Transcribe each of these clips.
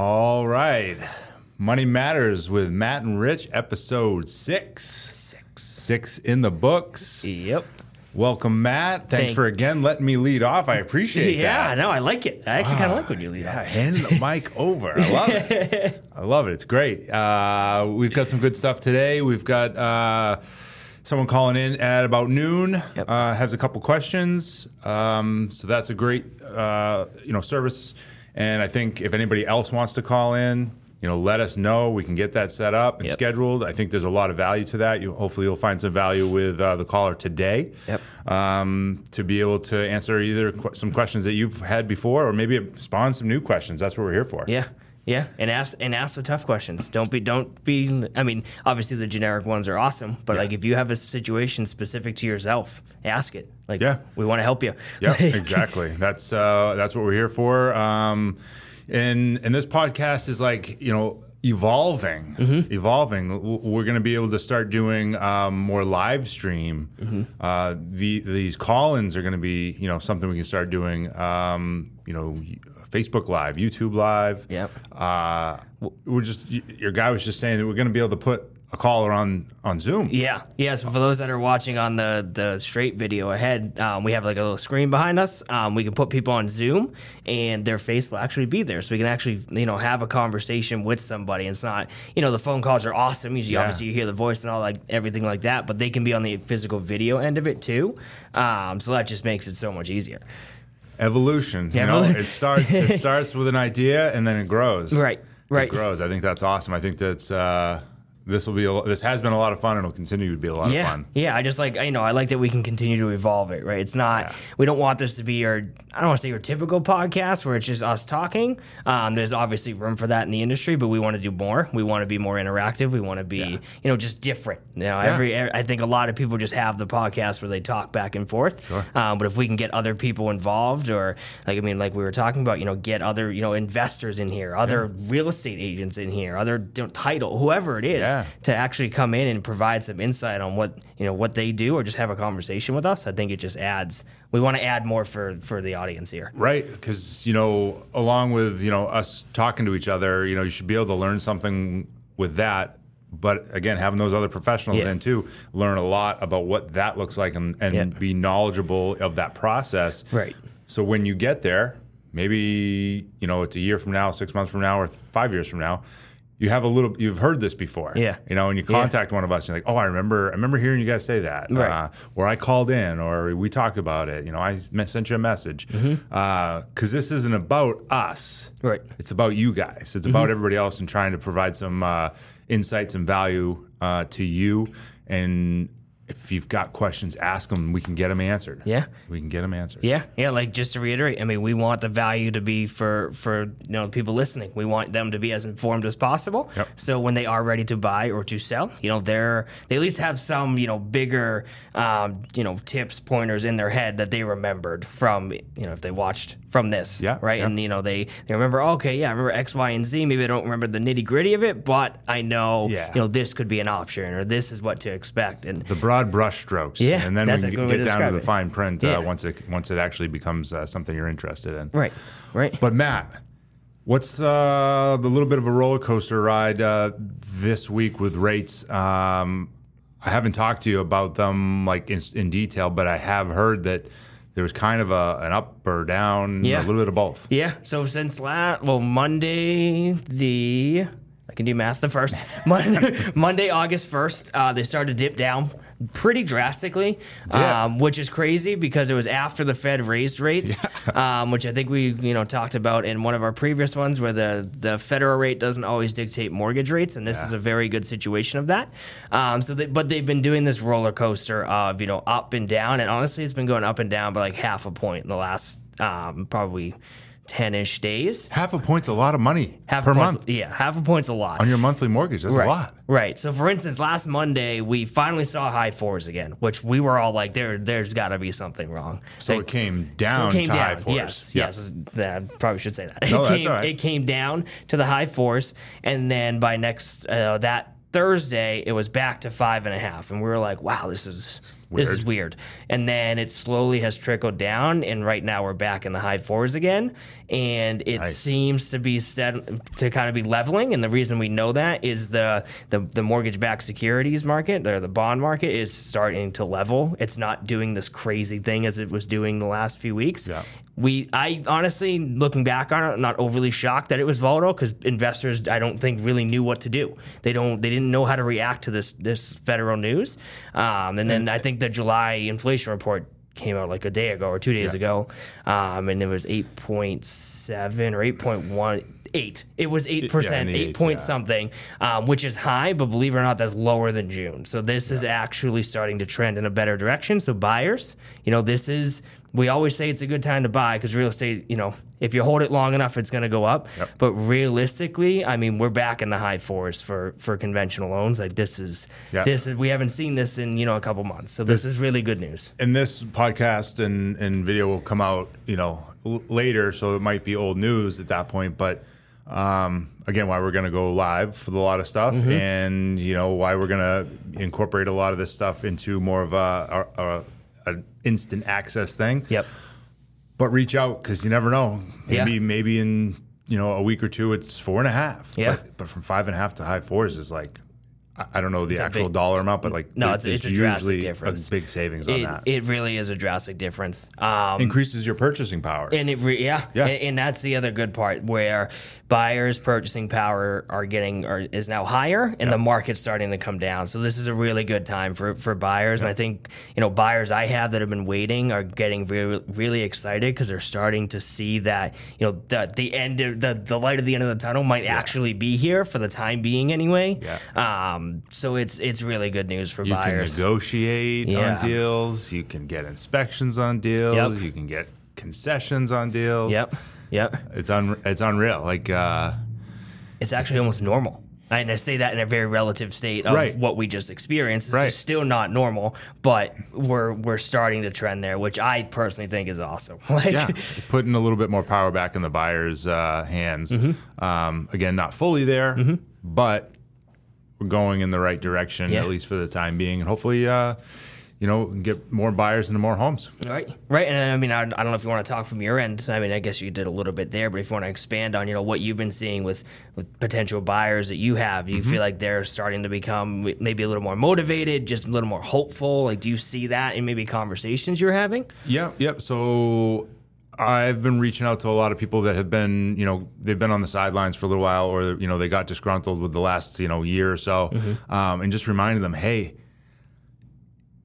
All right. Money Matters with Matt and Rich, episode six. Six. Six in the books. Yep. Welcome, Matt. Thanks Thank- for again letting me lead off. I appreciate it. Yeah, that. no, I like it. I actually kind of like when you lead Yeah, handing the mic over. I love it. I love it. It's great. Uh, we've got some good stuff today. We've got uh, someone calling in at about noon. Yep. Uh, has a couple questions. Um, so that's a great uh, you know service. And I think if anybody else wants to call in, you know, let us know. We can get that set up and Yep. scheduled. I think there's a lot of value to that. You hopefully you'll find some value with uh, the caller today Yep. um, to be able to answer either qu- some questions that you've had before or maybe spawn some new questions. That's what we're here for. Yeah. Yeah, and ask and ask the tough questions. Don't be don't be. I mean, obviously the generic ones are awesome, but like if you have a situation specific to yourself, ask it. Like, Yeah. we want to help you. Yeah, exactly. That's uh, that's what we're here for. Um, and and this podcast is like you know evolving, Mm-hmm. evolving. We're going to be able to start doing um, more live stream. Mm-hmm. Uh, the these call-ins are going to be you know something we can start doing. Um, you know, Facebook Live, YouTube Live. Yep. Uh, we're just your guy was just saying that we're going to be able to put a caller on on Zoom. Yeah, yeah. So for those that are watching on the the straight video ahead, um, we have like a little screen behind us. Um, we can put people on Zoom, and their face will actually be there, so we can actually you know have a conversation with somebody. It's not you know the phone calls are awesome. Usually, Yeah. obviously, you hear the voice and all like everything like that, but they can be on the physical video end of it too. Um, so that just makes it so much easier. Evolution. You know, it starts it starts with an idea and then it grows. Right, right. It grows. I think that's awesome. I think that's uh, this will be a, this has been a lot of fun and it'll continue to be a lot Yeah, of fun. yeah. I just like you know I like that we can continue to evolve it. Right. It's not Yeah. we don't want this to be your I don't want to say your typical podcast where it's just us talking. Um, there's obviously room for that in the industry, but we want to do more. We want to be more interactive. We want to be you know just different. You know, every I think a lot of people just have the podcast where they talk back and forth. Sure. Um, but if we can get other people involved, or like I mean, like we were talking about, you know, get other you know investors in here, other real estate agents in here, other title, whoever it is, Yeah. to actually come in and provide some insight on what you know what they do, or just have a conversation with us. I think it just adds. We want to add more for for the audience here. Right, because you know, along with you know us talking to each other, you know, you should be able to learn something with that. But again, having those other professionals Yeah. in too, learn a lot about what that looks like and, and Yeah. be knowledgeable of that process. Right. So when you get there, maybe you know it's a year from now, six months from now, or five years from now. You have a little. You've heard this before, Yeah. You know, and you Yeah. contact one of us, and you're like, "Oh, I remember. I remember hearing you guys say that." Right. Uh, or I called in, or we talked about it. You know, I sent you a message because this isn't about us. Mm-hmm. Right. Mm-hmm. It's about you guys. It's about everybody else and trying to provide some uh, insights and value uh, to you. And if you've got questions, ask them. We can get them answered. Yeah. we can get them answered. Yeah, yeah. Like just to reiterate, I mean, we want the value to be for for you know people listening. We want them to be as informed as possible. Yep. So when they are ready to buy or to sell, you know, they're they at least have some you know bigger um, you know tips pointers in their head that they remembered from you know if they watched from this. Yeah, Right. yeah. And you know they they remember okay yeah I remember X Y and Z. Maybe I don't remember the nitty gritty of it, but I know Yeah. you know this could be an option or this is what to expect. And The broad brush strokes. Yeah, and then we can get down to the fine print Yeah. uh, once it once it actually becomes uh, something you're interested in. right, right. But Matt, what's uh, the little bit of a roller coaster ride uh, this week with rates? Um, I haven't talked to you about them like in, in detail, but I have heard that there was kind of a, an up or down, Yeah. a little bit of both. Yeah. So since last, well, Monday the can do math. The first Monday, Monday August first, uh, they started to dip down pretty drastically, Yeah. um, which is crazy because it was after the Fed raised rates, um, which I think we you know talked about in one of our previous ones, where the the federal rate doesn't always dictate mortgage rates, and this is a very good situation of that. Um, so, they, but they've been doing this roller coaster of you know up and down, and honestly, it's been going up and down by like half a point in the last um, probably. 10-ish days Half a point's a lot of money half per a month yeah half a point's a lot on your monthly mortgage. That's right a lot. right so for instance last monday we finally saw high fours again which we were all like there there's got to be something wrong So Like, it came so down it came to high fours. Yes, Yeah. yes. I probably should say that. No, it that's came, all right. It came down to the high fours, and then by next uh, that Thursday, it was back to five and a half, and we were like, "Wow, this is This is weird. And then it slowly has trickled down, and right now we're back in the high fours again. And it Nice. seems to be set to kind of be leveling. And the reason we know that is the the, the mortgage backed securities market, or the bond market, is starting to level. It's not doing this crazy thing as it was doing the last few weeks. Yeah. We, I honestly, looking back on it, I'm not overly shocked that it was volatile because investors, I don't think, really knew what to do. They don't, they didn't know how to react to this this federal news. Um, and then I think the July inflation report came out like a day ago or two days ago, um, and it was 8.7 or 8.1. Eight. It was eight percent, the eight eights, point yeah. something, um, which is high, but believe it or not, that's lower than June. So this is actually starting to trend in a better direction. So buyers, you know, this is we always say it's a good time to buy because real estate, you know, if you hold it long enough, it's going to go up. Yep. But realistically, I mean, we're back in the high fours for for conventional loans. Like this is Yeah. this is we haven't seen this in you know a couple months. So this, is really good news. and this podcast and, and video will come out, you know, l- later, so it might be old news at that point. But um, again, why we're going to go live for a lot of stuff, Mm-hmm. and you know why we're going to incorporate a lot of this stuff into more of a, a, a an instant access thing. Yep. But reach out because you never know. Maybe Yeah. maybe in you know a week or two it's four and a half. Yeah. But, but from five and a half to high fours is like. I- I don't know the a actual big- dollar amount, but like No, there- it's it's a usually difference. a big savings on It, that. it really is a drastic difference. Um, increases your purchasing power. And it, re- yeah, Yeah. And, and that's the other good part where buyers' purchasing power are getting or is now higher, and the market's starting to come down. So this is a really good time for for buyers. And I think you know buyers I have that have been waiting are getting really really excited because they're starting to see that you know the the end of the the light of the end of the tunnel might actually be here for the time being anyway. Yeah. Um. So it's it's really good news for you buyers. You can negotiate Yeah. on deals. You can get inspections on deals. Yep. You can get concessions on deals. Yep. Yep. It's un, it's unreal. Like uh, it's actually almost normal. And I say that in a very relative state of Right. what we just experienced. It's Right. just still not normal, but we're we're starting to trend there, which I personally think is awesome. Like, yeah, putting a little bit more power back in the buyer's uh, hands. Mm-hmm. Um, again, not fully there, but we're going in the right direction Yeah. at least for the time being, and hopefully, uh, you know, get more buyers into more homes. Right, right, and I mean, I, I don't know if you want to talk from your end. I mean, I guess you did a little bit there, but if you want to expand on, you know, what you've been seeing with with potential buyers that you have, do you feel like they're starting to become maybe a little more motivated, just a little more hopeful? Like, do you see that in maybe conversations you're having? Yep, Yeah. So I've been reaching out to a lot of people that have been, you know, they've been on the sidelines for a little while, or you know, they got disgruntled with the last, you know, year or so, um, and just reminding them, hey,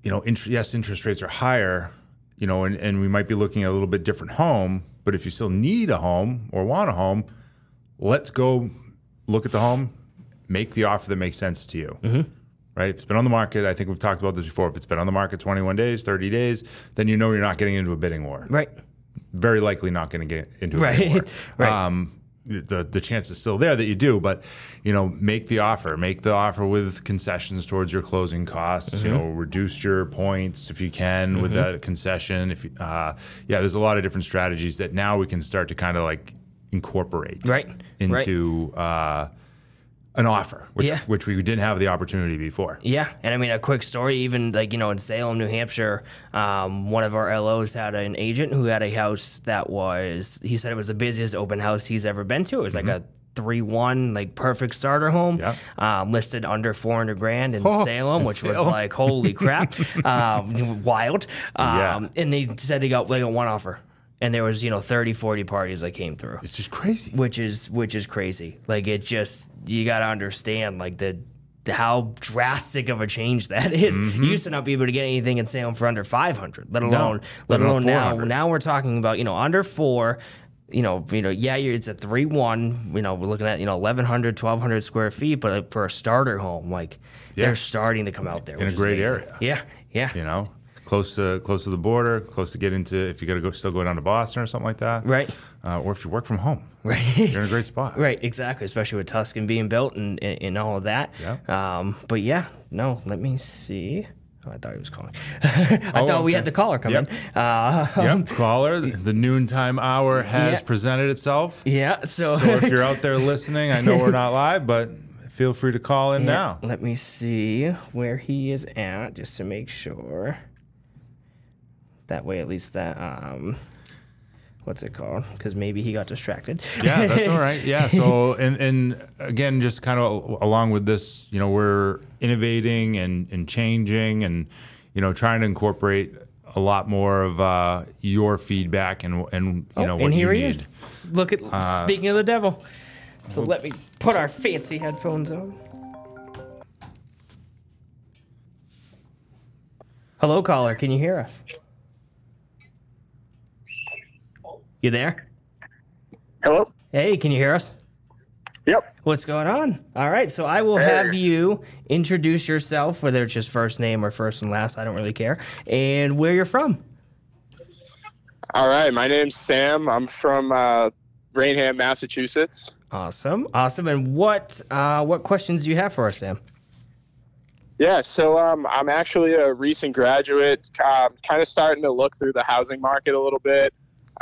you know, int- yes, interest rates are higher, you know, and, and we might be looking at a little bit different home, but if you still need a home or want a home, let's go look at the home, make the offer that makes sense to you. Right? If it's been on the market, I think we've talked about this before. If it's been on the market 21 days, 30 days, then you know you're not getting into a bidding war. Right, Very likely not going to get into it Right. bidding. Right. Um, the the chance is still there that you do, but you know, make the offer. Make the offer with concessions towards your closing costs. Mm-hmm. You know, reduce your points if you can with that concession. If you, uh, yeah, there's a lot of different strategies that now we can start to kind of like incorporate right, right. into uh, an offer, which Yeah. which we didn't have the opportunity before. Yeah, and I mean a quick story. Even like you know in Salem, New Hampshire, um, one of our LOs had an agent who had a house that was. He said it was the busiest open house he's ever been to. It was like a three one like perfect starter home, Yeah. um, listed under four hundred grand in Oh, Salem, in which was like holy crap, um, wild. Um, Yeah. And they said they got like a one offer, and there was you know 30, 40 parties that came through It's just crazy. which is which is crazy. Like it just you got to understand like the, how drastic of a change that is. Mm-hmm. You used to not be able to get anything in Salem for under 500, let alone let let alone now. Now we're talking about, you know, under 4 you know, you know, yeah, you're, it's a three one. You know, we're looking at you know 1,100, 1,200 square feet, but like, for a starter home, like Yeah. they're starting to come out there In a great amazing. area. Yeah, yeah, You know, close to close to the border, close to get into if you got to go still go down to Boston or something like that, Right. Uh, or if you work from home, right. you're in a great spot. Right, exactly, especially with Tuscan being built and, and, and all of that. Yeah. Um, but yeah, no, let me see. Oh, I thought he was calling. I Oh, thought we had the caller coming. Yep. Uh, Yep, caller. The noontime hour has Yeah. presented itself. yeah, so, So if you're out there listening, I know we're not live, but feel free to call in now. let me see where he is at just to make sure. That way, at least that um, what's it called? Because maybe he got distracted. Yeah, that's all right. Yeah. So, and, and again, just kind of along with this, you know, we're innovating and, and changing and, you know, trying to incorporate a lot more of uh, your feedback and, and you Oh, know, what and here he need. is. Look at speaking of the devil. So let me put our fancy headphones on. Hello, caller. Can you hear us? You there? Hello? Hey, can you hear us? Yep. What's going on? All right, so I will have you introduce yourself, whether it's just first name or first and last, I don't really care, and where you're from. All right. My name's Sam. I'm from uh, Raynham, Massachusetts. Awesome, awesome. And what uh, what questions do you have for us, Sam? Yeah. So um, I'm actually a recent graduate, um, kind of starting to look through the housing market a little bit.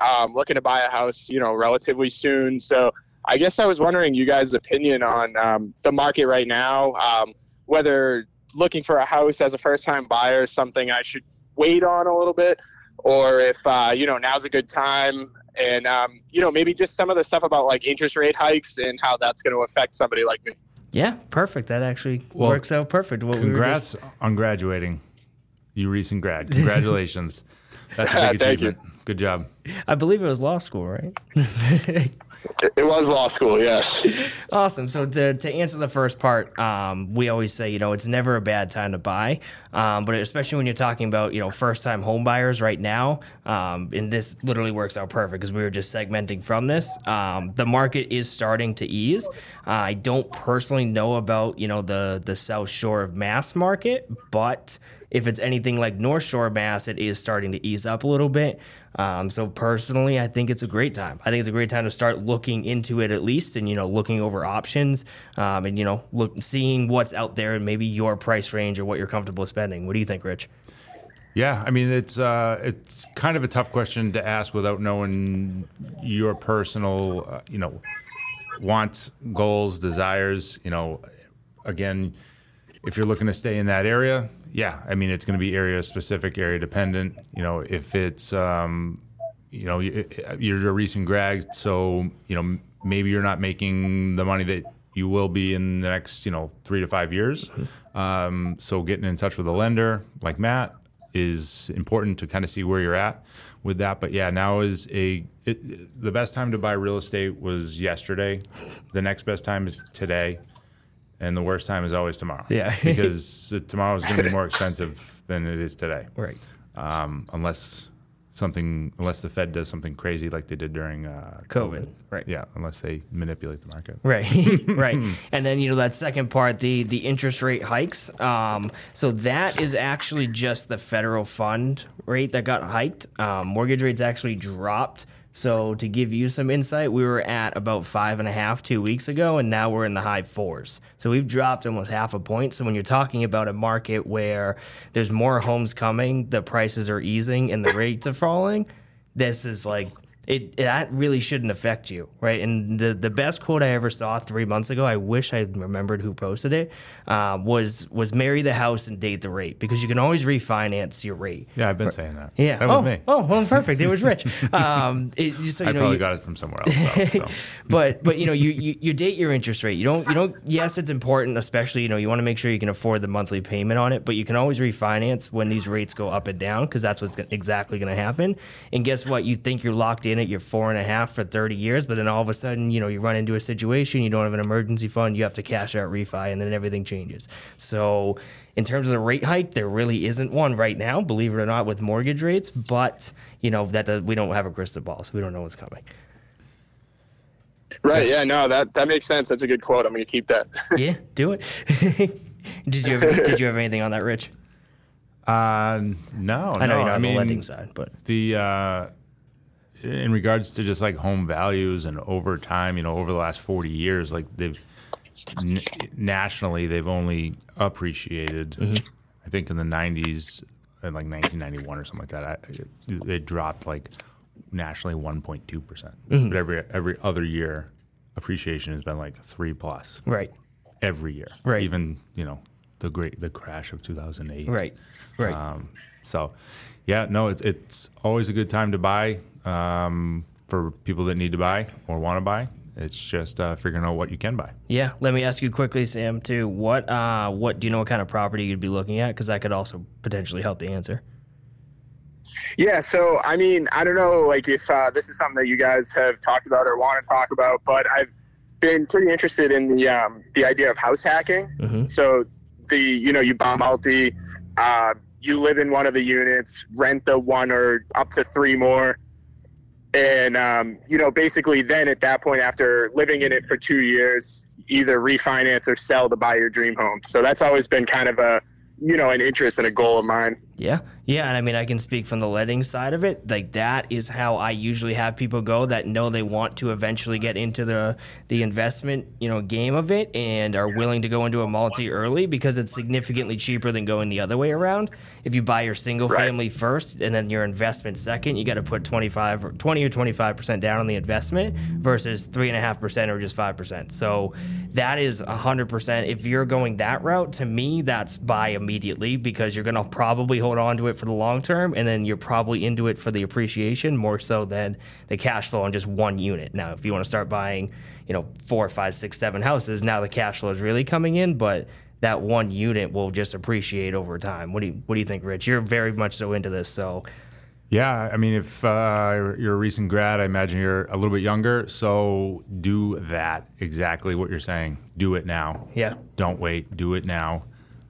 Um, looking to buy a house, you know, relatively soon. So I guess I was wondering you guys' opinion on um, the market right now. Um, whether looking for a house as a first-time buyer is something I should wait on a little bit, or if uh, you know now's a good time. And um, you know, maybe just some of the stuff about like interest rate hikes and how that's going to affect somebody like me. Yeah, perfect. That actually Well, works out perfect. What we Congrats just- on graduating. You recent grad. Congratulations. That's a big Thank you. achievement. Good job. I believe it was law school, right? It, it was law school, yes. Awesome. So to, to answer the first part, um, we always say, you know, it's never a bad time to buy, um, but especially when you're talking about, you know, first time home buyers right now, um, and this literally works out perfect because we were just segmenting from this. Um, the market is starting to ease. Uh, I don't personally know about, you know, the the South Shore of Mass market, but if it's anything like North Shore Mass, it is starting to ease up a little bit. Um, so personally, I think it's a great time. I think it's a great time to start looking into it at least, and you know, looking over options, um, and you know, look, seeing what's out there and maybe your price range or what you're comfortable spending. What do you think, Rich? Yeah, I mean it's uh, it's kind of a tough question to ask without knowing your personal, uh, you know, wants, goals, desires. You know, again, if you're looking to stay in that area, yeah, I mean it's going to be area specific, area dependent. You know, if it's um, you know you- you're a recent grad, so you know maybe you're not making the money that you will be in the next you know three to five years. Um, so getting in touch with a lender like Matt is important to kind of see where you're at with that. But yeah, now is a it, the best time to buy real estate was yesterday. The next best time is today, and the worst time is always tomorrow. Yeah. because tomorrow is going to be more expensive than it is today Right. um, unless something unless the Fed does something crazy like they did during uh, COVID. Right. Yeah, unless they manipulate the market. Right, right, and then you know that second part, the the interest rate hikes. Um, so that is actually just the federal fund rate that got hiked. Um, mortgage rates actually dropped. So to give you some insight, we were at about five and a half two weeks ago, and now we're in the high fours. So we've dropped almost half a point. So when you're talking about a market where there's more homes coming, the prices are easing, and the rates are falling, this is like it that really shouldn't affect you, right? And the the best quote I ever saw three months ago, I wish I remembered who posted it, uh, was was marry the house and date the rate because you can always refinance your rate. Yeah, I've been saying that. Yeah. that was oh, me. Oh, well, perfect. It was Rich. Um, it, so, you I know, probably you- got it from somewhere else. Though, so. but but you know you, you you date your interest rate. You don't you don't. Yes, it's important, especially you know you want to make sure you can afford the monthly payment on it. But you can always refinance when these rates go up and down because that's what's exactly going to happen. And guess what? You think you're locked in at your four and a half for thirty years, but then all of a sudden you know you run into a situation you don't have an emergency fund. You have to cash out refi, and then everything changes. So in terms of the rate hike, there really isn't one right now, believe it or not, with mortgage rates. But you know that does, we don't have a crystal ball, so we don't know what's coming. Right. Yeah. No, that that makes sense. That's a good quote. I'm going to keep that. Yeah, do it. did you have, did you have anything on that, Rich? Uh, no, I know no. you're not I on mean, the lending side, but the uh, in regards to just like home values and over time, you know, over the last forty years, like they've n- nationally they've only appreciated. Mm-hmm. I think in the '90s, in like 1991 or something like that, I, it, they dropped like nationally 1.2 percent. Mm-hmm. But every every other year, appreciation has been like three plus right. every year. Right. Even you know the great the crash of 2008. Right. Right. Um, so, yeah, no, it's it's always a good time to buy um, for people that need to buy or want to buy. It's just uh, figuring out what you can buy. yeah. Let me ask you quickly, Sam. Too. What? Uh, what do you know? What kind of property you'd be looking at? Because that could also potentially help the answer. Yeah, so I mean, I don't know, like if uh, this is something that you guys have talked about or want to talk about, but I've been pretty interested in the um, the idea of house hacking. Mhm. So the you know you buy multi, uh, you live in one of the units, rent the one or up to three more, and um, you know basically then at that point after living in it for two years, either refinance or sell to buy your dream home. So that's always been kind of a you know an interest and a goal of mine. Yeah, yeah, and I mean, I can speak from the letting side of it. Like that is how I usually have people go that know they want to eventually get into the the investment, you know, game of it, and are willing to go into a multi early because it's significantly cheaper than going the other way around. If you buy your single Right. family first and then your investment second, you got to put twenty five or twenty or twenty five percent down on the investment versus three and a half percent or just five percent. So that is hundred percent. If you're going that route, to me, that's buy immediately because you're gonna probably hold on to it for the long term, and then you're probably into it for the appreciation more so than the cash flow on just one unit. Now, if you want to start buying, you know, four, five, six, seven houses, now the cash flow is really coming in, but that one unit will just appreciate over time. What do you What do you think, Rich? You're very much so into this, so Yeah, I mean, if uh, you're a recent grad, I imagine you're a little bit younger. So do that exactly what you're saying. Do it now. yeah, Don't wait. Do it now.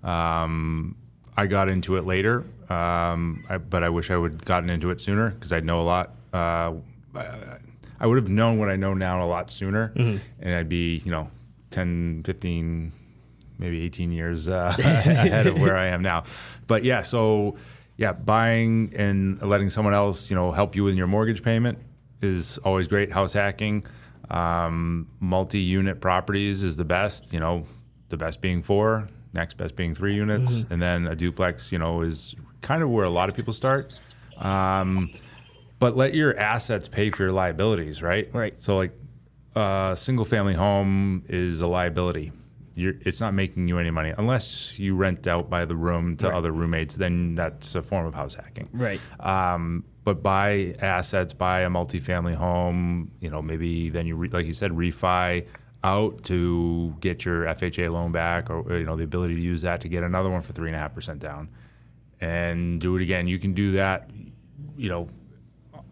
Um, I got into it later, um, I, but I wish I would gotten into it sooner because I'd know a lot. Uh, I, I would have known what I know now a lot sooner, and I'd be, you know, 10, 15, maybe 18 years uh, ahead of where I am now. But yeah, so yeah, buying and letting someone else, you know, help you with your mortgage payment is always great. House hacking, um, multi-unit properties is the best. You know, the best being four, next best being three units, and then a duplex. You know, is kind of where a lot of people start. Um, but let your assets pay for your liabilities, right? Right. So like a single family home is a liability. You're, it's not making you any money unless you rent out by the room to Right. other roommates. Then that's a form of house hacking. right, Um, but buy assets, buy a multifamily home. You know, maybe then you, re, like you said, refi out to get your FHA loan back, or you know, the ability to use that to get another one for three and a half percent down, and do it again. You can do that. You know,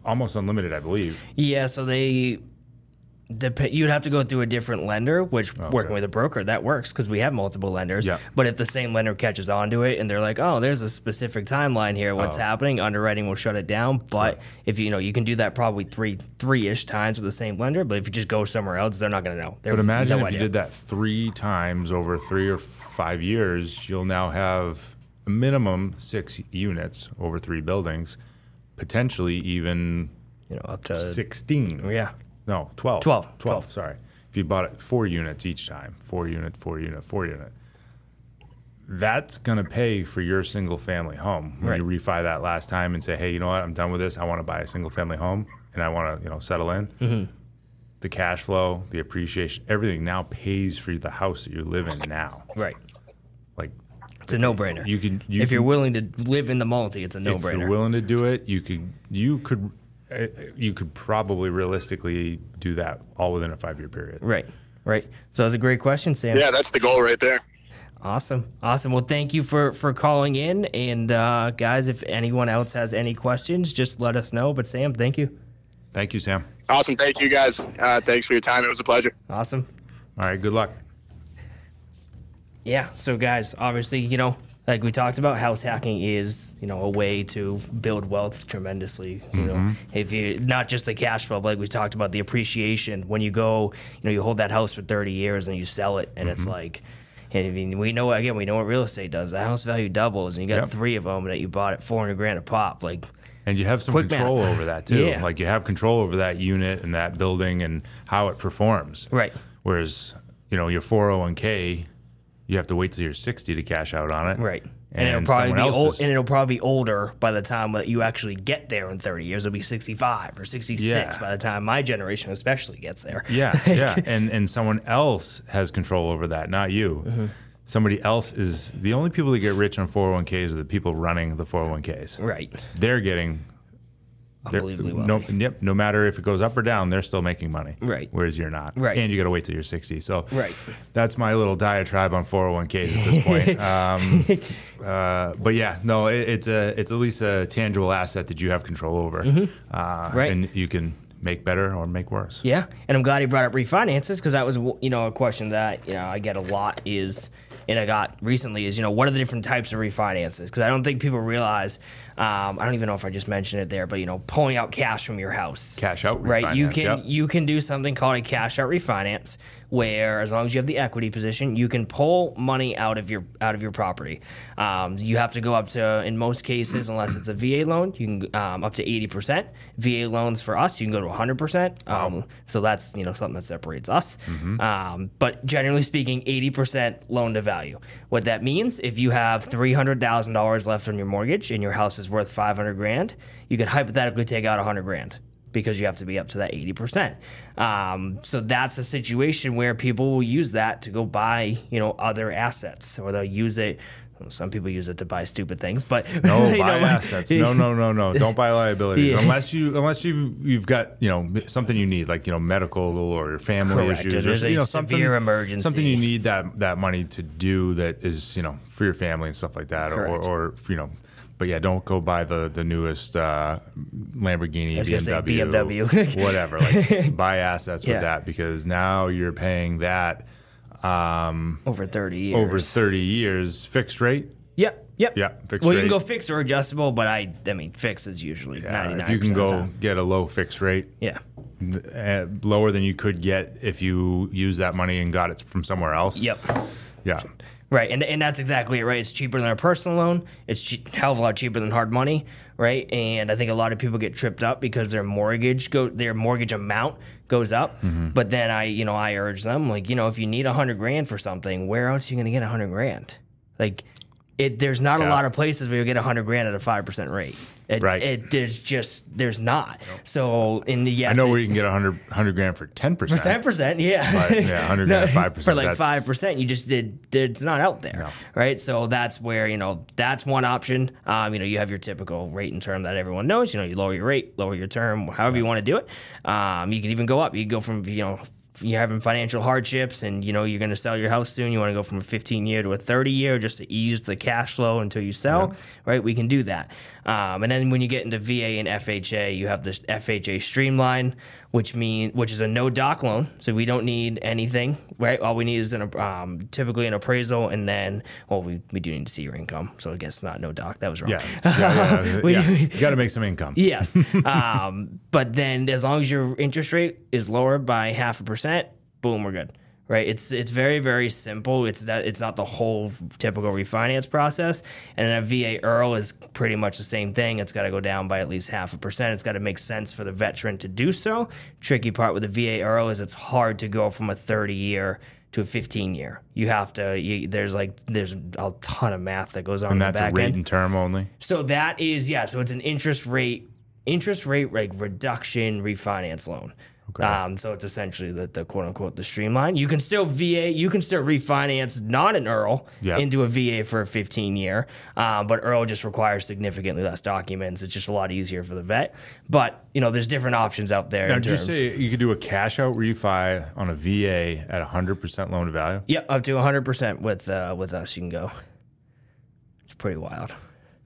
almost unlimited, I believe. yeah. So they. Dep- you'd have to go through a different lender, which oh, working with a broker that works because we have multiple lenders. Yeah. But if the same lender catches on to it and they're like, "Oh, there's a specific timeline here. What's Oh. happening?" Underwriting will shut it down. But if you know you can do that probably three three ish times with the same lender. But if you just go somewhere else, they're not going to know. They're But imagine no if you did that three times over three or five years, you'll now have a minimum six units over three buildings, potentially even You know, up to 16. yeah. No, 12. 12, 12. 12. Sorry. If you bought it four units each time, four unit, four unit, four unit, that's going to pay for your single family home. When you refi that last time and say, hey, you know what? I'm done with this. I want to buy a single family home and I want to, you know, settle in. Mm-hmm. The cash flow, the appreciation, everything now pays for the house that you live in now. Right. Like It's a no brainer. you can, you if you're can- willing to live in the multi, it's a no brainer. if you're willing to do it, you could, you could, you could probably realistically do that all within a five year period. Right. Right. So that's a great question, Sam. Yeah, that's the goal right there. Awesome. Awesome. Well, thank you for for calling in. And uh, guys, if anyone else has any questions, just let us know. But Sam, thank you. Thank you, Sam. Awesome. Thank you guys. Uh, thanks for your time. It was a pleasure. Awesome. All right, good luck. Yeah. So, guys, obviously, you know, like we talked about, house hacking is, you know, a way to build wealth tremendously. You know, mm-hmm. if you not just the cash flow, but like we talked about the appreciation. When you go, you know, you hold that house for 30 years and you sell it, and it's mm-hmm. like, I mean, we know again, we know what real estate does. The house value doubles, and you got Yep. three of them that you bought at 400 grand a pop. Like, And you have some Quick control math. over that too. Yeah. Like you have control over that unit and that building and how it performs. Right. Whereas, you know, your 401k, you have to wait till you're 60 to cash out on it. Right. And, And, it'll probably be old, is- and it'll probably be older by the time that you actually get there in 30 years. It'll be 65 or 66 Yeah. by the time my generation especially gets there. yeah, yeah. And and someone else has control over that, not you. Mm-hmm. somebody else is the only people that get rich on 401ks are the people running the 401ks. Right. They're getting they're- no, yep, no matter if it goes up or down, they're still making money. Right. Whereas you're not. Right. And you got to wait till you're 60. So Right. that's my little diatribe on 401ks at this point. um, uh, but yeah, no, it, it's a it's at least a tangible asset that you have control over. Uh, Mm-hmm. Right. And you can make better or make worse. Yeah, and I'm glad he brought up refinances because that was you know a question that you know I get a lot is and I got recently is you know what are the different types of refinances because I don't think people realize um, I don't even know if I just mentioned it there but you know pulling out cash from your house Cash out right you can yep. you can do something called a cash out refinance where as long as you have the equity position you can pull money out of your out of your property. Um, you have to go up to in most cases unless it's a VA loan you can um, up to 80% VA loans for us you can go to 100% um, so that's you know something that separates us. Mm-hmm. um, but generally speaking 80% loan to value. What that means if you have $300,000 left on your mortgage and your house is worth 500 grand you could hypothetically take out 100 grand because you have to be up to that 80%. Um, so that's a situation where people will use that to go buy, you know, other assets or they'll use it. well, Some people use it to buy stupid things, but No, buy know, assets. No, no, no, no. Don't buy liabilities Yeah. unless you unless you you've got you know something you need like you know medical or family Correct. issues There's or a you know severe something emergency. something you need that that money to do that is you know for your family and stuff like that or, or you know. But yeah, don't go buy the the newest uh, Lamborghini, was gonna say BMW, BMW. whatever. Like buy assets Yeah. with that because now you're paying that um, over 30 years. over 30 years fixed rate. Yep. Yep. Yeah, fixed well, you can go fixed or adjustable, but I, I mean, fixed is usually 99 if you can go get a low fixed rate, Yeah. uh, lower than you could get if you use that money and got it from somewhere else. Yep. Yeah. Right, and, and that's exactly it, right? It's cheaper than a personal loan. It's hell of a lot cheaper than hard money, right? And I think a lot of people get tripped up because their mortgage go their mortgage amount goes up. Mm-hmm. But then I, you know, I urge them like, you know, if you need a hundred grand for something, where else are you going to get a hundred grand? Like, it there's not a lot of places where you get a hundred grand at a five percent rate. It, Right. It, there's just there's not. So in the yes, I know where you can get a hundred hundred grand for ten percent. For Ten percent, yeah. But, yeah, 100 grand at 5%, For like that's- five percent, you just did. It's not out there, No. right? So that's where you know that's one option. Um, you know, you have your typical rate and term that everyone knows. You know, you lower your rate, lower your term, however you want to do it. Um, you can even go up. You can go from you know. You're having financial hardships, and you know you're going to sell your house soon. You want to go from a 15 year to a 30 year, just to ease the cash flow until you sell, right? We can do that. Um, and then when you get into VA and FHA, you have this FHA Streamline, which mean which is a no doc loan, so we don't need anything, right? All we need is an um, typically an appraisal, and then well, we, we do need to see your income, so I guess not no doc. That was wrong. Yeah. Yeah. yeah, yeah. We- Yeah. You got to make some income. Yes. um, but then as long as your interest rate is lower by half a percent, boom, we're good. Right? It's it's very very simple. It's that it's not the whole typical refinance process. And then a VA IRRRL is pretty much the same thing. It's got to go down by at least half a percent. It's got to make sense for the veteran to do so. Tricky part with the VA IRRRL is it's hard to go from a 30 year to a 15 year. You have to. You, there's like there's a ton of math that goes on. And that's a rate end. and term only. So that is yeah. So it's an interest rate interest rate like reduction refinance loan. Um, so it's essentially the, the quote unquote the streamline. You can still VA, you can still refinance not an IRRRL Yeah. into a VA for a 15 year, um, but IRRRL just requires significantly less documents. It's just a lot easier for the vet. But you know, there's different options out there. Now, in did you terms. say you could do a cash out refi on a VA at 100% loan to value? Yep, up to 100 percent with uh, with us. You can go. It's pretty wild.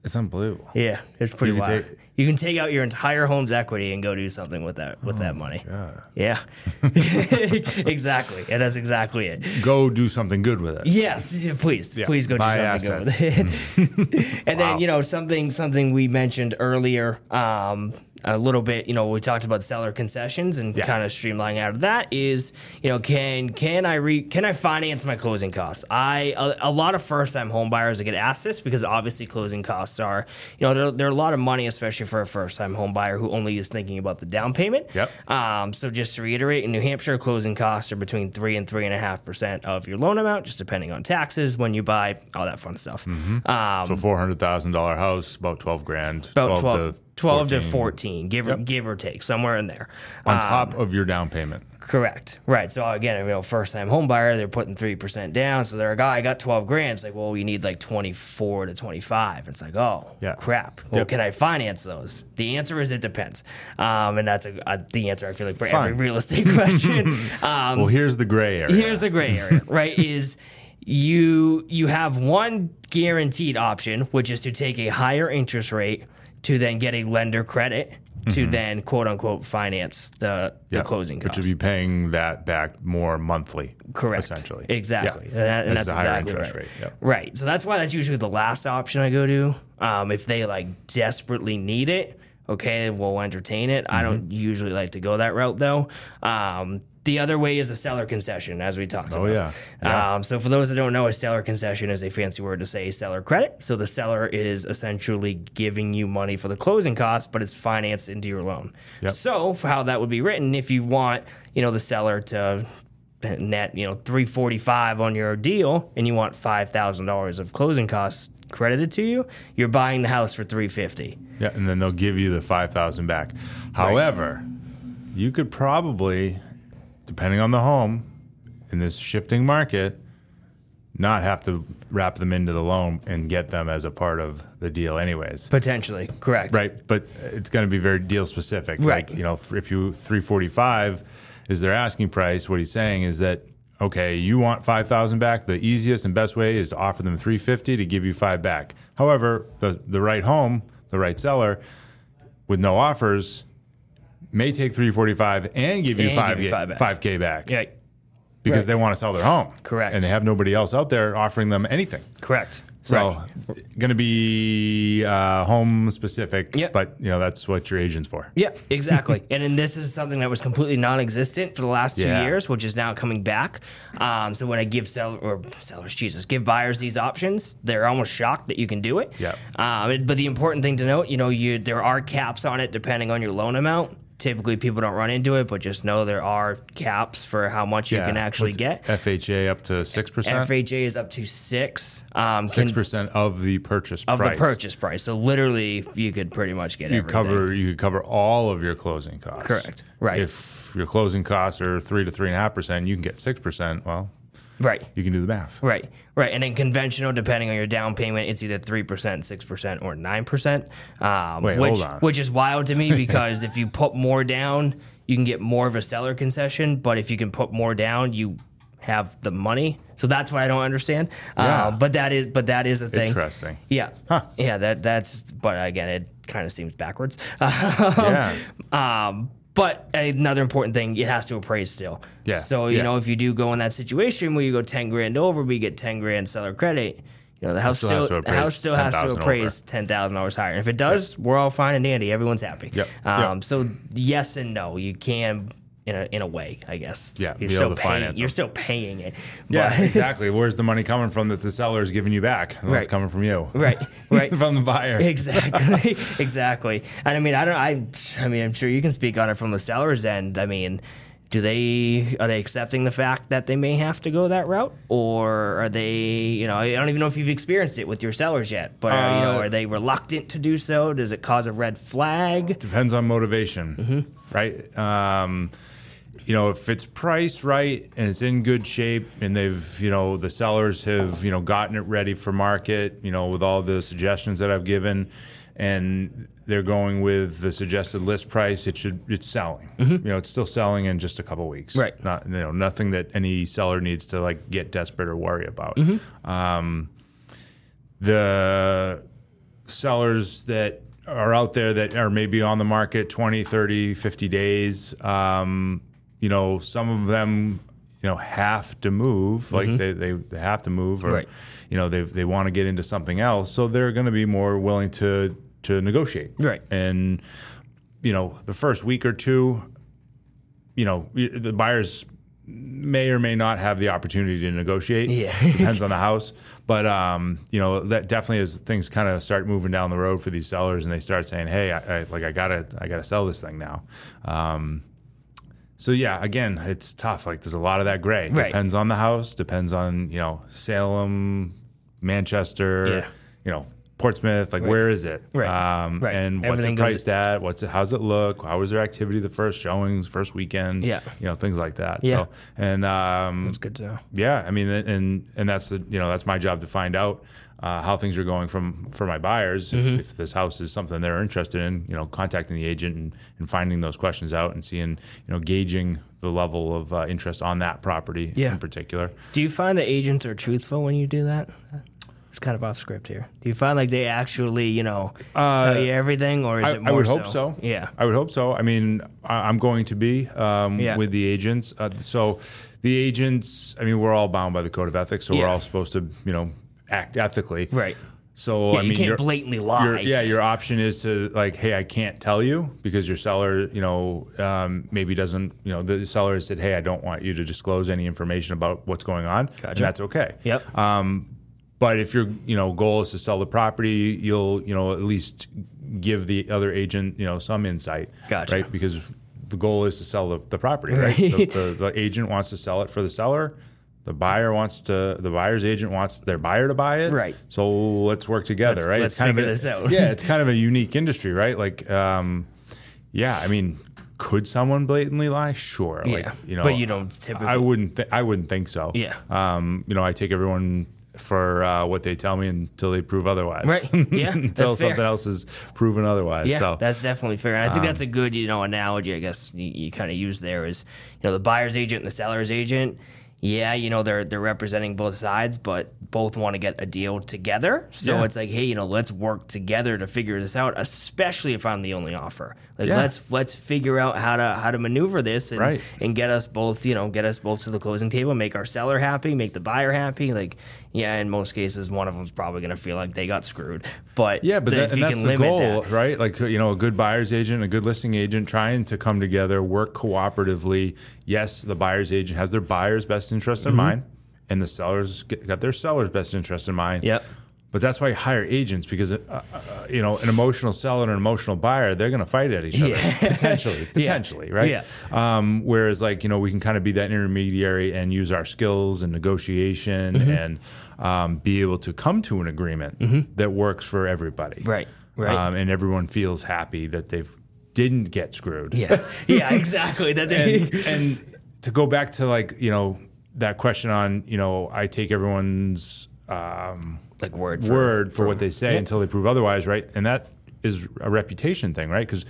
It's unbelievable. Yeah, it's pretty You wild. take- you can take out your entire home's equity and go do something with that with that money. Yeah, exactly. Yeah, that's exactly it. Go do something good with it. Yes, please, Yeah, please go do buy something good with it. and Wow. then you know something something we mentioned earlier. Um, a little bit, you know, we talked about seller concessions and Yeah. kind of streamlining out of that is, you know, can can I re can I finance my closing costs? I a, a lot of first time home buyers get asked this because obviously closing costs are, you know, they're, they're a lot of money, especially for a first time home buyer who only is thinking about the down payment. Yep. Um, so just to reiterate, in New Hampshire, closing costs are between three and three and a half percent of your loan amount, just depending on taxes when you buy, all that fun stuff. Um, So $400,000 house, about 12 grand. About 12, 12. To 12 to 14. 14, give or, Yep. give or take, somewhere in there. on Um, top of your down payment. Correct. Right. So again, you know, first time home buyer, they're putting three percent down. So they're like, oh, I got twelve grand. It's like, well, we need like twenty four to twenty five. It's like, oh, Yeah. crap. Well, Yep. can I finance those? The answer is it depends. Um, and that's a, a, the answer I feel like for every real estate question. um, Well, here's the gray area. here's the gray area, right? Is you you have one guaranteed option, which is to take a higher interest rate to then get a lender credit to then quote unquote finance the, the Mm-hmm. Yeah, closing which costs. would be paying that back more monthly. Correct. Essentially. Exactly. Yeah. And, that- and that's a higher exactly interest right. rate. Right. So that's why that's usually the last option I go to. Um, if they like desperately need it, okay, we'll entertain it. I don't Mm-hmm. usually like to go that route though. Um, the other way is a seller concession, as we talked Oh, about. yeah. Yeah. Um, so for those that don't know, a seller concession is a fancy word to say seller credit. So the seller is essentially giving you money for the closing costs, but it's financed into your loan. Yep. So for how that would be written, if you want, you know, the seller to net, you know, 345 on your deal and you want $5,000 of closing costs credited to you, you're buying the house for 350. Yeah, and then they'll give you the five thousand back. However, you could probably, depending on the home, in this shifting market, not have to wrap them into the loan and get them as a part of the deal, anyways. Potentially, correct. Right, but it's going to be very deal specific. Right. Like, you know, if you 345 is their asking price, what he's saying is that okay, you want 5000 back, the easiest and best way is to offer them 350 to give you 5 back. However, the the right home, the right seller with no offers may take 345 and give you And 5 give you five back. 5k back Yeah, because right. they want to sell their home. Correct. And they have nobody else out there offering them anything. correct. So, Right. going to be uh, home specific, Yep. but you know that's what your agent's for. Yeah, exactly. and then this is something that was completely non-existent for the last two Yeah. years, which is now coming back. Um, so when I give seller or sellers, Jesus, give buyers these options, they're almost shocked that you can do it. Yeah. Um, but the important thing to note, you know, you there are caps on it depending on your loan amount. Typically, people don't run into it, but just know there are caps for how much you can actually What's get. FHA up to six percent. FHA is up to six. Um, Six percent of the purchase of price. the purchase price. So literally, you could pretty much get You everything. cover you could cover all of your closing costs. Correct. Right. If your closing costs are three to three and a half percent, you can get six percent. Well, right. you can do the math. Right, right, and then conventional, depending on your down payment, it's either three percent, six percent, or nine percent. Um, Wait, which, hold on. Which is wild to me because if you put more down, you can get more of a seller concession. But if you can put more down, you have the money. So that's what I don't understand. Yeah. Uh, but that is, but that is a thing. Interesting. Yeah, yeah. That that's. But again, it kind of seems backwards. Yeah. Um, but another important thing, it has to appraise still. Yeah, So you yeah. know, if you do go in that situation where you go ten grand over, but you get ten grand seller credit, you know the house still still, has to the appraise house still has to 10,000 appraise ten thousand dollars higher. And if it does, we're all fine and dandy. Everyone's happy. Yep, Um, yep. So yes and no, you can. In a, in a way, I guess. Yeah, you're still paying. You're still paying it. Yeah, exactly. Where's the money coming from that the seller is giving you back? Well, Right. It's coming from you. right, right. from the buyer. Exactly, exactly. And I mean, I don't. I, I mean, I'm sure you can speak on it from the seller's end. I mean, do they are they accepting the fact that they may have to go that route, or are they? You know, I don't even know if you've experienced it with your sellers yet. But uh, you know, Uh, are they reluctant to do so? Does it cause a red flag? Depends on motivation, Mm-hmm. right? Um, you know, if it's priced right and it's in good shape, and they've, you know, the sellers have, you know, gotten it ready for market, you know, with all the suggestions that I've given, and they're going with the suggested list price, it should, it's selling. You know, it's still selling in just a couple weeks. Mm-hmm. Right. Not, you know, nothing that any seller needs to like get desperate or worry about. Mm-hmm. Um, the sellers that are out there that are maybe on the market 20 30 50 days um, you know some of them you know have to move like they, they, they have to move or Mm-hmm. Right. you know they, they want to get into something else so they're going to be more willing to to negotiate Right. and you know the first week or two you know the buyers may or may not have the opportunity to negotiate Yeah. depends on the house but um, you know that definitely as things kind of start moving down the road for these sellers and they start saying hey I, I like i gotta i gotta sell this thing now um, so yeah again it's tough like there's a lot of that gray Right. depends on the house depends on you know salem manchester Yeah. you know Portsmouth, like where is it? Right. Um, Right. And what's Everything it goes- priced at? What's it? How's it look? How was their activity the first showings, first weekend? Yeah. You know, things like that. Yeah. So, and um, It's good to know. yeah, I mean, and and that's the you know that's my job to find out uh, how things are going from for my buyers. If, Mm-hmm. if this house is something they're interested in, you know, contacting the agent and, and finding those questions out and seeing you know gauging the level of uh, interest on that property Yeah. in particular. Do you find that agents are truthful when you do that? It's kind of off script here. Do you find like they actually, you know, tell you everything, or is Uh, I, it I more would hope so. Yeah. I would hope so. I mean, I, I'm going to be um, Yeah. with the agents. Uh, so the agents, I mean, we're all bound by the code of ethics, so we're all supposed to, you know, act ethically. Right. So Yeah, I mean, you can't blatantly lie. your- yeah, your option is to like, hey, I can't tell you because your seller, you know, um, maybe doesn't, you know, the seller has said, hey, I don't want you to disclose any information about what's going on, and that's okay. Yep. Um, but if your, you know, goal is to sell the property, you'll, you know, at least give the other agent, you know, some insight, Gotcha. right? Because the goal is to sell the, the property, right? The, the, the agent wants to sell it for the seller. The buyer wants to. The buyer's agent wants their buyer to buy it. Right. So let's work together, Let's- right? let's kind figure of a, this out. yeah, it's kind of a unique industry, right? Like, um, yeah, I mean, could someone blatantly lie? Sure. Yeah. Like, you know, But you don't typically- I wouldn't. Th- I wouldn't think so. Yeah. Um, you know, I take everyone for uh, what they tell me until they prove otherwise. Right. Yeah, until that's fair. something else is proven otherwise. Yeah, so that's definitely fair. And I think that's Um, a good, you know, analogy. I guess you, you kind of use there is, you know, the buyer's agent and the seller's agent. Yeah, you know, they're they're representing both sides, but both want to get a deal together. So Yeah. it's like, hey, you know, let's work together to figure this out. Especially if I'm the only offer. Like, Yeah. let's let's figure out how to how to maneuver this and Right. and get us both, you know, get us both to the closing table, make our seller happy, make the buyer happy. Like, yeah, in most cases, one of them's probably gonna feel like they got screwed. But Yeah, but the- that, if and you that's can the goal, that- right? Like you know, a good buyer's agent, a good listing agent, trying to come together, work cooperatively. Yes, the buyer's agent has their buyer's best interest Mm-hmm. in mind, and the sellers get- got their seller's best interest in mind. Yep. But that's why you hire agents because uh, uh, you know an emotional seller and an emotional buyer they're going to fight at each other Yeah. potentially, potentially, right? Yeah. Um, whereas like you know we can kind of be that intermediary and use our skills and negotiation Mm-hmm. and um, be able to come to an agreement that works for everybody, Right, right. Um, and everyone feels happy that they've didn't get screwed. Yeah, yeah, exactly. That they, and, and to go back to like you know that question on you know I take everyone's um, like word for, word for what they say until they prove otherwise, right? And that is a reputation thing, right? Because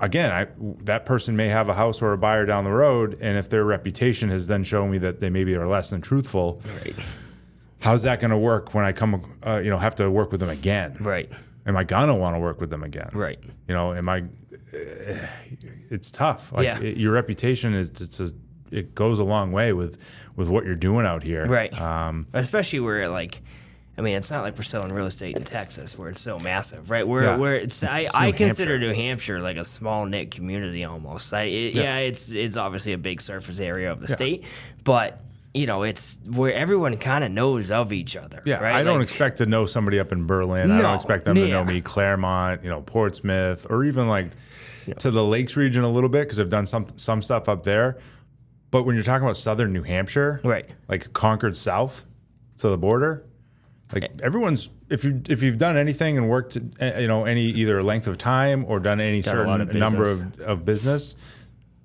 again, I that person may have a house or a buyer down the road, and if their reputation has then shown me that they maybe are less than truthful, Right, how's that going to work when I come, uh, you know, have to work with them again? right, Am I gonna want to work with them again? right. You know, am I? It's tough. Like Yeah. it- your reputation is it's a it goes a long way with with what you're doing out here. Right. Um, Especially where like. I mean, it's not like we're selling real estate in Texas where it's so massive, right? Where Yeah. where it's I, I New consider Hampshire. New Hampshire like a small knit community almost. I, it, yeah. it's it's obviously a big surface area of the state, but you know, it's where everyone kind of knows of each other. Yeah, right? I don't expect to know somebody up in Berlin. I don't expect them to know me, Claremont, you know, Portsmouth, or even like to the Lakes region a little bit because I've done some some stuff up there. But when you're talking about southern New Hampshire, Right. like Concord South to the border, like everyone's if you if you've done anything and worked, uh, you know, any either length of time or done any Done certain of number of, of business,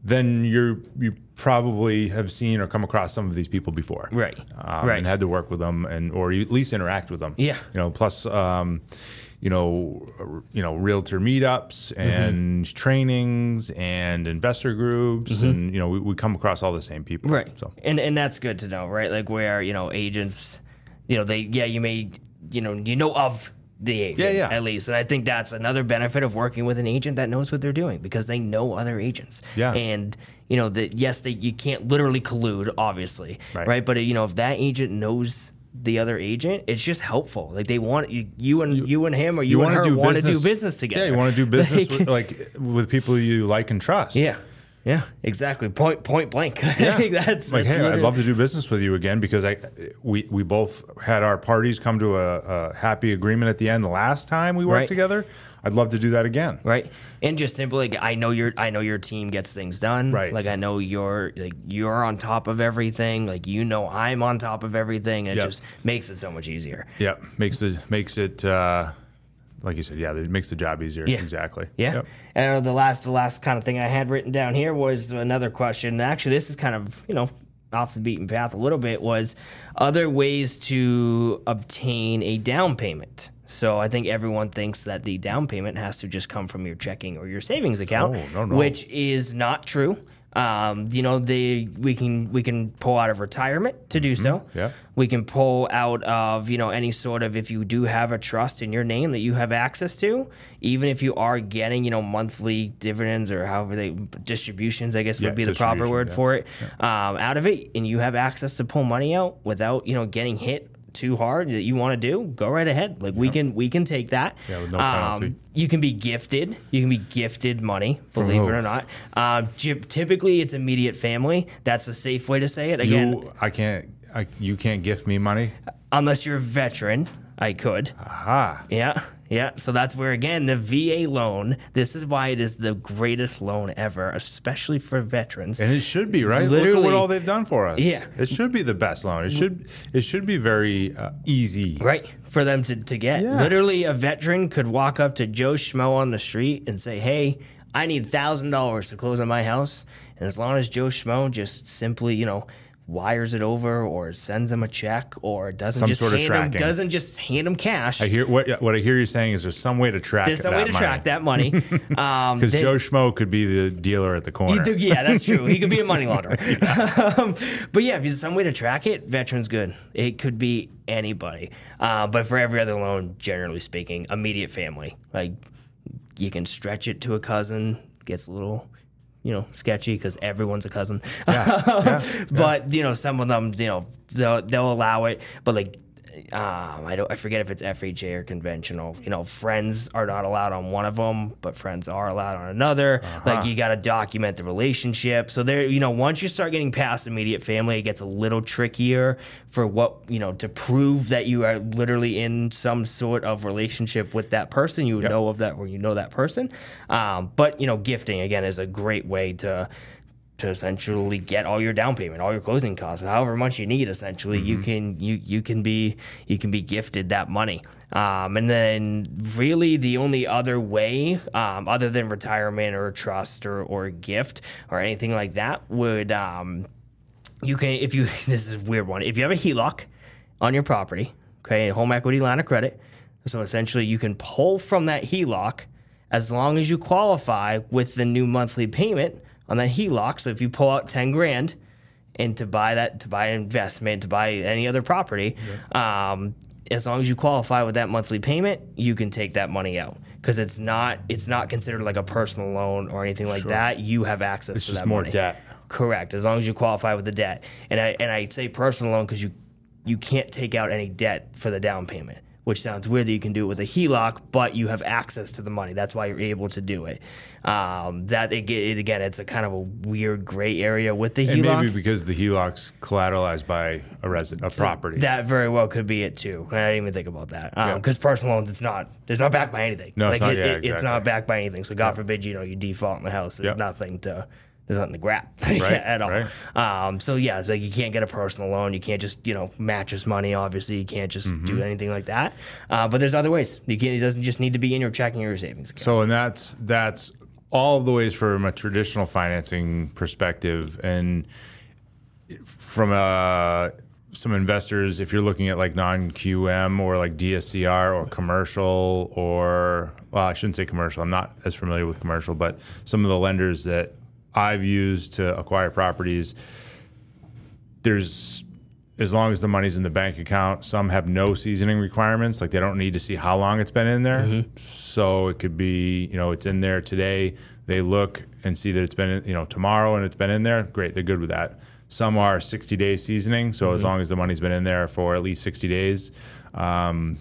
then you're you probably have seen or come across some of these people before, Right. um, Right. and had to work with them and or at least interact with them. Yeah. you know, plus. Um, you know, you know, realtor meetups Mm-hmm. and trainings and investor groups, and you know, we, we come across all the same people. Mm-hmm. Right. So And and that's good to know, right? Like where, you know, agents, you know, they yeah, you may you know, you know of the agent Yeah, yeah. at least. And I think that's another benefit of working with an agent that knows what they're doing because they know other agents. Yeah. And you know, that yes, they you can't literally collude, obviously. Right. But you know, if that agent knows the other agent, it's just helpful. Like they want you, you and you, and him or you, and wanna her do want to do business- business together. Yeah, you want to do business Like- with, like with people you like and trust. Yeah. Yeah, exactly. Point point blank. Yeah. that's like, that's hey, I'd love to do business with you again because I we we both had our parties come to a, a happy agreement at the end the last time we worked Right. together. I'd love to do that again. right and just simply like i know your i know your team gets things done Right. like i know you're like you're on top of everything like you know i'm on top of everything it Yep. just makes it so much easier Yeah, makes the makes it uh, like you said. Yeah, it makes the job easier. Yeah. exactly. yeah Yep. and uh, the last the last kind of thing i had written down here was another question actually this is kind of you know off the beaten path a little bit was other ways to obtain a down payment so I think everyone thinks that the down payment has to just come from your checking or your savings account, Oh, no, no. which is not true. Um, you know, they we can we can pull out of retirement to do so. Mm-hmm. yeah. We can pull out of you know any sort of if you do have a trust in your name that you have access to, even if you are getting you know monthly dividends or however they distributions, I guess Yeah, would be the proper word yeah. for it, um, out of it, and you have access to pull money out without you know getting hit too hard that you want to do, go right ahead. Like we can we can take that. Yeah, with no penalty. you can be gifted. You can be gifted money, believe it or not. Um, gi- typically, it's immediate family. That's a safe way to say it. Again, You, I can't. I, you can't gift me money. unless you're a veteran, I could. Aha. Yeah, yeah. So that's where again the VA loan. This is why it is the greatest loan ever, especially for veterans. And it should be right. Look at what all they've done for us. Yeah. it should be the best loan. It should. It should be very uh, easy. Right. For them to, to get. Yeah. Literally, a veteran could walk up to Joe Schmo on the street and say, Hey, I need $1,000 to close on my house. And as long as Joe Schmo just simply, you know, wires it over or sends him a check or doesn't Some just sort of hand him, tracking. doesn't just hand him cash. I hear what what I hear you saying is there's some way to track. there's some way to track that money. Um, because they- Joe Schmo could be the dealer at the corner. You do- yeah, that's true. He could be a money launderer. um, but yeah, if there's some way to track it, veteran's good. It could be anybody. Uh, but for every other loan, generally speaking, immediate family. Like you can stretch it to a cousin, gets a little. You know, sketchy because everyone's a cousin. but you know, some of them, you know, they'll, they'll allow it. But like, um, I don't, I forget if it's FHA or conventional. You know, friends are not allowed on one of them, but friends are allowed on another. Like you got to document the relationship. So there, you know, once you start getting past immediate family, it gets a little trickier for what you know to prove that you are literally in some sort of relationship with that person. You Yep. know of that, or you know that person. Um, but you know, gifting again is a great way to to essentially get all your down payment, all your closing costs, however much you need. Essentially, you can you you can be you can be gifted that money. Um, and then really the only other way, um, other than retirement or a trust or or a gift or anything like that, would um, you can if you this is a weird one if you have a HELOC on your property, okay, a home equity line of credit. So essentially, you can pull from that HELOC as long as you qualify with the new monthly payment on that HELOC. So if you pull out ten grand and to buy that, to buy an investment, to buy any other property, um, as long as you qualify with that monthly payment, you can take that money out because it's not it's not considered like a personal loan or anything like that. You have access It's to that more money. debt. Correct, as long as you qualify with the debt. And I and I say personal loan because you you can't take out any debt for the down payment, which sounds weird that you can do it with a HELOC, but you have access to the money. That's why you're able to do it. Um, that it, it, again, it's a kind of a weird gray area with the And HELOC. maybe because the HELOC's collateralized by a resident, a property. That very well could be it too. I didn't even think about that because personal loans, it's not. It's not backed by anything. No, it's like not- it, yeah, it- it's not backed by anything. So God forbid, you know, you default in the house. There's nothing to. There's nothing to grab Right, at all. right. Um, so yeah, it's like you can't get a personal loan. You can't just you know match his money. Obviously, you can't just Mm-hmm. do anything like that. Uh, but there's other ways. You can. It doesn't just need to be in your checking or your savings account. So, and that's that's all of the ways from a traditional financing perspective, and from a some investors, if you're looking at like non QM or like DSCR or commercial or well, I shouldn't say commercial. I'm not as familiar with commercial, but some of the lenders that I've used to acquire properties, there's as long as the money's in the bank account, some have no seasoning requirements. Like they don't need to see how long it's been in there. So it could be, you know, it's in there today. They look and see that it's been, you know, tomorrow and it's been in there. Great, they're good with that. Some are 60 days seasoning. So as long as the money's been in there for at least 60 days, um,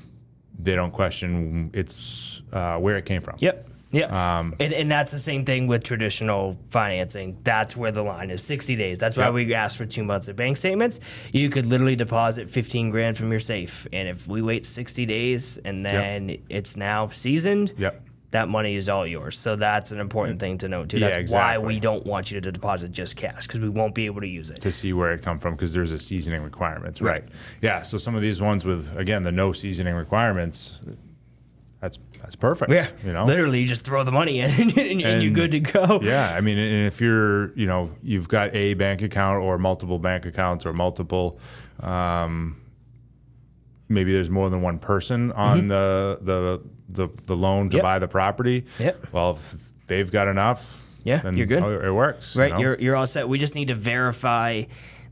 they don't question it's uh, where it came from. Yep. Yeah. Um, and, and that's the same thing with traditional financing. That's where the line is 60 days. That's why Yep. we ask for two months of bank statements. You could literally deposit 15 grand from your safe. And if we wait 60 days and then it's now seasoned, Yep. that money is all yours. So that's an important thing to note too. Yeah, That's why we don't want you to deposit just cash because we won't be able to use it. to see where it come from because there's a seasoning requirements, right? Right. Yeah. So some of these ones with again the no seasoning requirements, that's perfect. Yeah, You know. literally, you just throw the money in and, and you're good to go. Yeah, I mean, and if you're, you know, you've got a bank account or multiple bank accounts or multiple, um, maybe there's more than one person on the, the the the loan to Mm-hmm. Yep. buy the property. Yep. Well, if they've got enough, Yeah, then you're good. oh, It works, you Right, know? you're you're all set. We just need to verify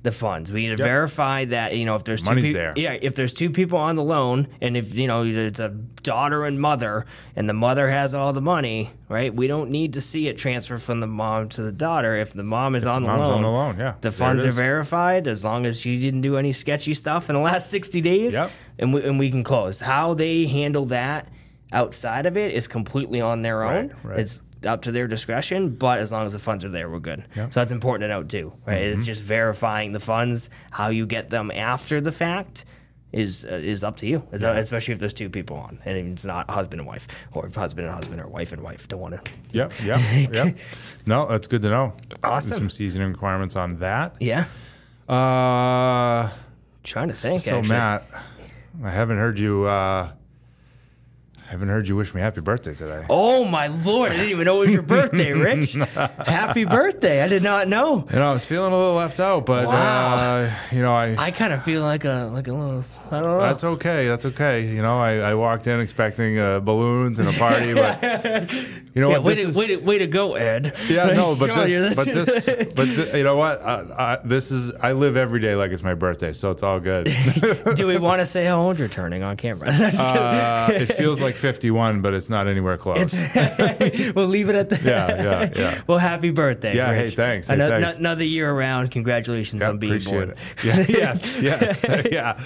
the funds. We need to Yep. verify that you know if there's two Money's peop- there. Yeah, if there's two people on the loan, and if you know it's a daughter and mother, and the mother has all the money, right? We don't need to see it transfer from the mom to the daughter if the mom is on the mom's loan. on the loan, yeah. The funds are verified as long as she didn't do any sketchy stuff in the last 60 days. Yep. And we, and we can close. How they handle that outside of it is completely on their own. Right, right. It's up to their discretion, but as long as the funds are there, we're good. Yep. Mm-hmm. So that's important to note too, right? It's just verifying the funds. How you get them after the fact is uh, is up to you, uh, especially if there's two people on and it's not husband and wife or husband and husband or wife and wife. Don't want to. Yep, yep, yep. No, that's good to know. Awesome. There's some seasoning requirements on that. Yeah. Uh, Trying to think. so actually. Matt, I haven't heard you. Uh, I haven't heard you wish me happy birthday today. Oh my lord! I didn't even know it was your birthday, Rich. Happy birthday! I did not know. You know, I was feeling a little left out, but Wow. uh, you know, I, I kind of feel like a like a little. I don't know. that's okay. That's okay. You know, I, I walked in expecting uh, balloons and a party, but you know yeah, what? way This to, is- way, to, way to go, Ed. yeah, no, but Showing this, but this, but th- you know what? Uh, I, this is I live every day like it's my birthday, so it's all good. Do we want to say how old you're turning on camera? Uh, it feels like 51, but it's not anywhere close. we'll leave it at that. Yeah, yeah, yeah. Well, happy birthday. Yeah, hey, thanks. Hey, Ano- thanks. Another year around. Congratulations Yeah, on being born. it. Yeah, yes, yes, yeah.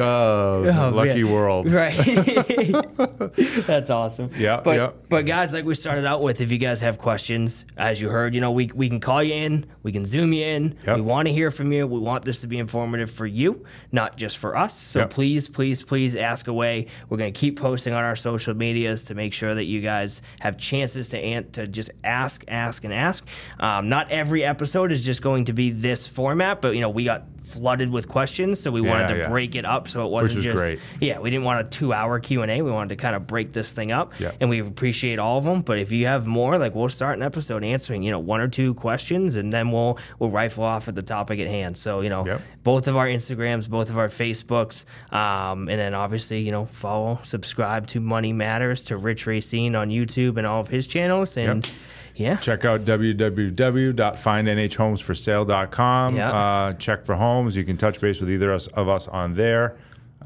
Oh, Oh, lucky man. world. Right. That's awesome. Yeah, But yeah. but guys, like we started out with, if you guys have questions, as you heard, you know, we we can call you in, we can zoom you in. Yep. We want to hear from you. We want this to be informative for you, not just for us. So Yep. please, please, please ask away. We're gonna keep posting on our social medias to make sure that you guys have chances to an- to just ask, ask, and ask. Um, not every episode is just going to be this format, but you know, we got flooded with questions, so we wanted Yeah, to yeah. break it up so it wasn't was just great. yeah, we didn't want a two-hour Q and A. We wanted to kind of break this thing up, Yeah. and we appreciate all of them. But if you have more, like we'll start an episode answering, you know, one or two questions, and then we'll we'll rifle off at the topic at hand. So you know, Yep. both of our Instagrams, both of our Facebooks, um, and then obviously you know follow, subscribe to Money Matters to Rich Racine on YouTube and all of his channels, and yeah, Check out www.findnhhomesforsale.com. Yeah. Uh, check for homes. You can touch base with either us, of us on there.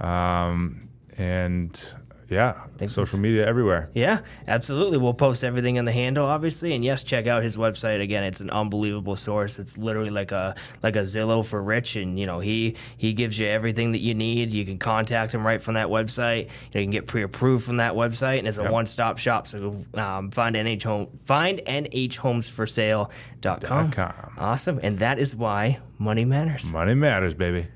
Um, and yeah, social media everywhere. Yeah, absolutely. We'll post everything on the handle, obviously, and yes, check out his website again. It's an unbelievable source. It's literally like a like a Zillow for rich, and you know he he gives you everything that you need. You can contact him right from that website. You, know, you can get pre-approved from that website, and it's a Yep. one-stop shop. So um, find nh home find nhhomesforsale.com. Dot com. Awesome, and that is why money matters. Money matters, baby.